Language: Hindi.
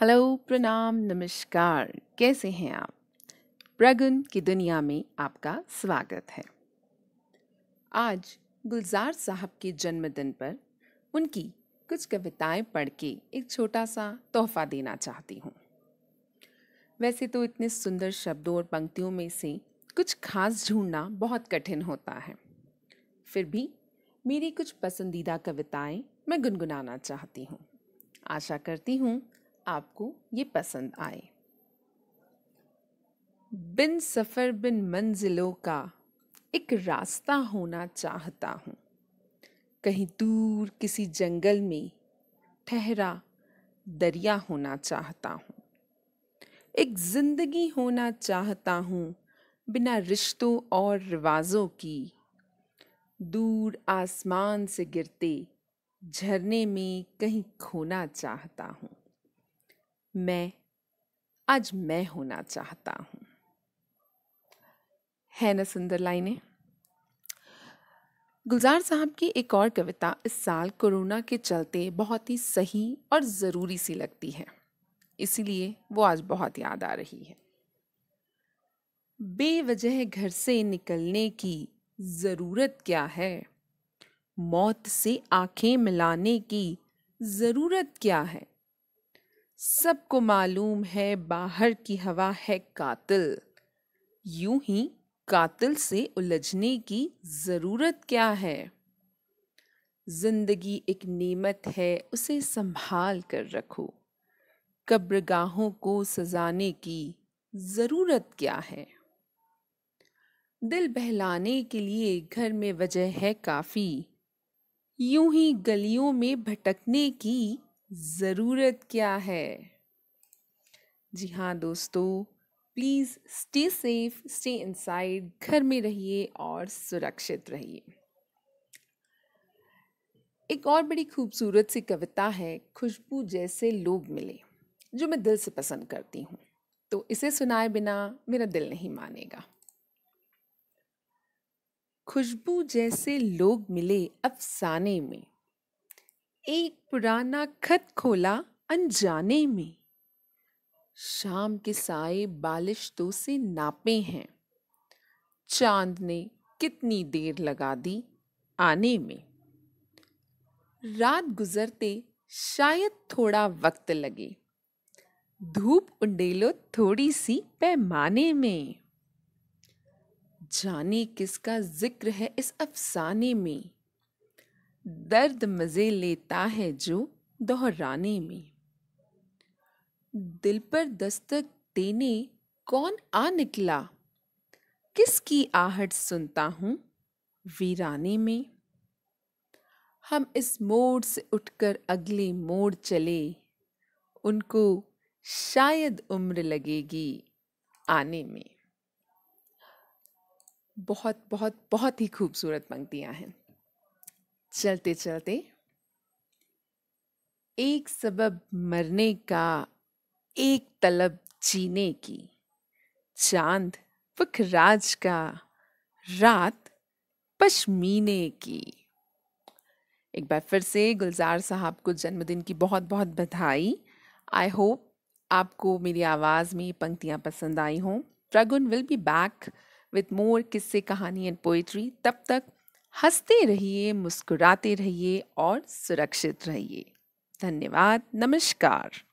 हेलो, प्रणाम, नमस्कार। कैसे हैं आप? प्रगुन की दुनिया में आपका स्वागत है। आज गुलजार साहब के जन्मदिन पर उनकी कुछ कविताएँ पढ़ के एक छोटा सा तोहफा देना चाहती हूँ। वैसे तो इतने सुंदर शब्दों और पंक्तियों में से कुछ खास ढूंढना बहुत कठिन होता है। फिर भी मेरी कुछ पसंदीदा कविताएँ मैं गुनगुनाना चाहती हूँ। आशा करती हूँ आपको ये पसंद आए। बिन सफ़र बिन मंजिलों का एक रास्ता होना चाहता हूँ। कहीं दूर किसी जंगल में ठहरा दरिया होना चाहता हूँ। एक ज़िंदगी होना चाहता हूँ बिना रिश्तों और रिवाजों की। दूर आसमान से गिरते झरने में कहीं खोना चाहता हूँ। मैं, आज मैं होना चाहता हूँ। है ना सुंदर लाइनें? गुलजार साहब की एक और कविता इस साल कोरोना के चलते बहुत ही सही और ज़रूरी सी लगती है। इसीलिए वो आज बहुत याद आ रही है। बेवजह घर से निकलने की ज़रूरत क्या है? मौत से आँखें मिलाने की ज़रूरत क्या है? सबको मालूम है बाहर की हवा है कातिल। यूँ ही कातिल से उलझने की ज़रूरत क्या है? ज़िंदगी एक नेमत है, उसे संभाल कर रखो। कब्रगाहों को सजाने की ज़रूरत क्या है? दिल बहलाने के लिए घर में वजह है काफ़ी। यूँ ही गलियों में भटकने की ज़रूरत क्या है? जी हाँ दोस्तों please stay safe stay inside घर में रहिए और सुरक्षित रहिए। एक और बड़ी खूबसूरत सी कविता है, खुशबू जैसे लोग मिले, जो मैं दिल से पसंद करती हूँ। तो इसे सुनाए बिना मेरा दिल नहीं मानेगा। खुशबू जैसे लोग मिले अफसाने में एक पुराना खत खोला अनजाने में। शाम के साए बालिश तो से नापे हैं। चाँद ने कितनी देर लगा दी आने में। रात गुजरते शायद थोड़ा वक्त लगे। धूप उंडेलो थोड़ी सी पैमाने में। जाने किसका ज़िक्र है इस अफसाने में। दर्द मज़े लेता है जो दोहराने में। दिल पर दस्तक देने कौन आ निकला? किसकी आहट सुनता हूँ वीराने में? हम इस मोड़ से उठकर अगले मोड़ चले, उनको शायद उम्र लगेगी आने में। बहुत बहुत बहुत ही खूबसूरत पंक्तियाँ हैं। चलते चलते एक सबब मरने का एक तलब जीने की, चाँद पुखराज का रात पश्मीने की। एक बार फिर से गुलजार साहब को जन्मदिन की बहुत बहुत बधाई। आई होप आपको मेरी आवाज़ में पंक्तियाँ पसंद आई हों। Pragun will be back with more किस्से कहानी एंड पोइट्री तब तक हँसते रहिए मुस्कुराते रहिए और सुरक्षित रहिए। धन्यवाद नमस्कार।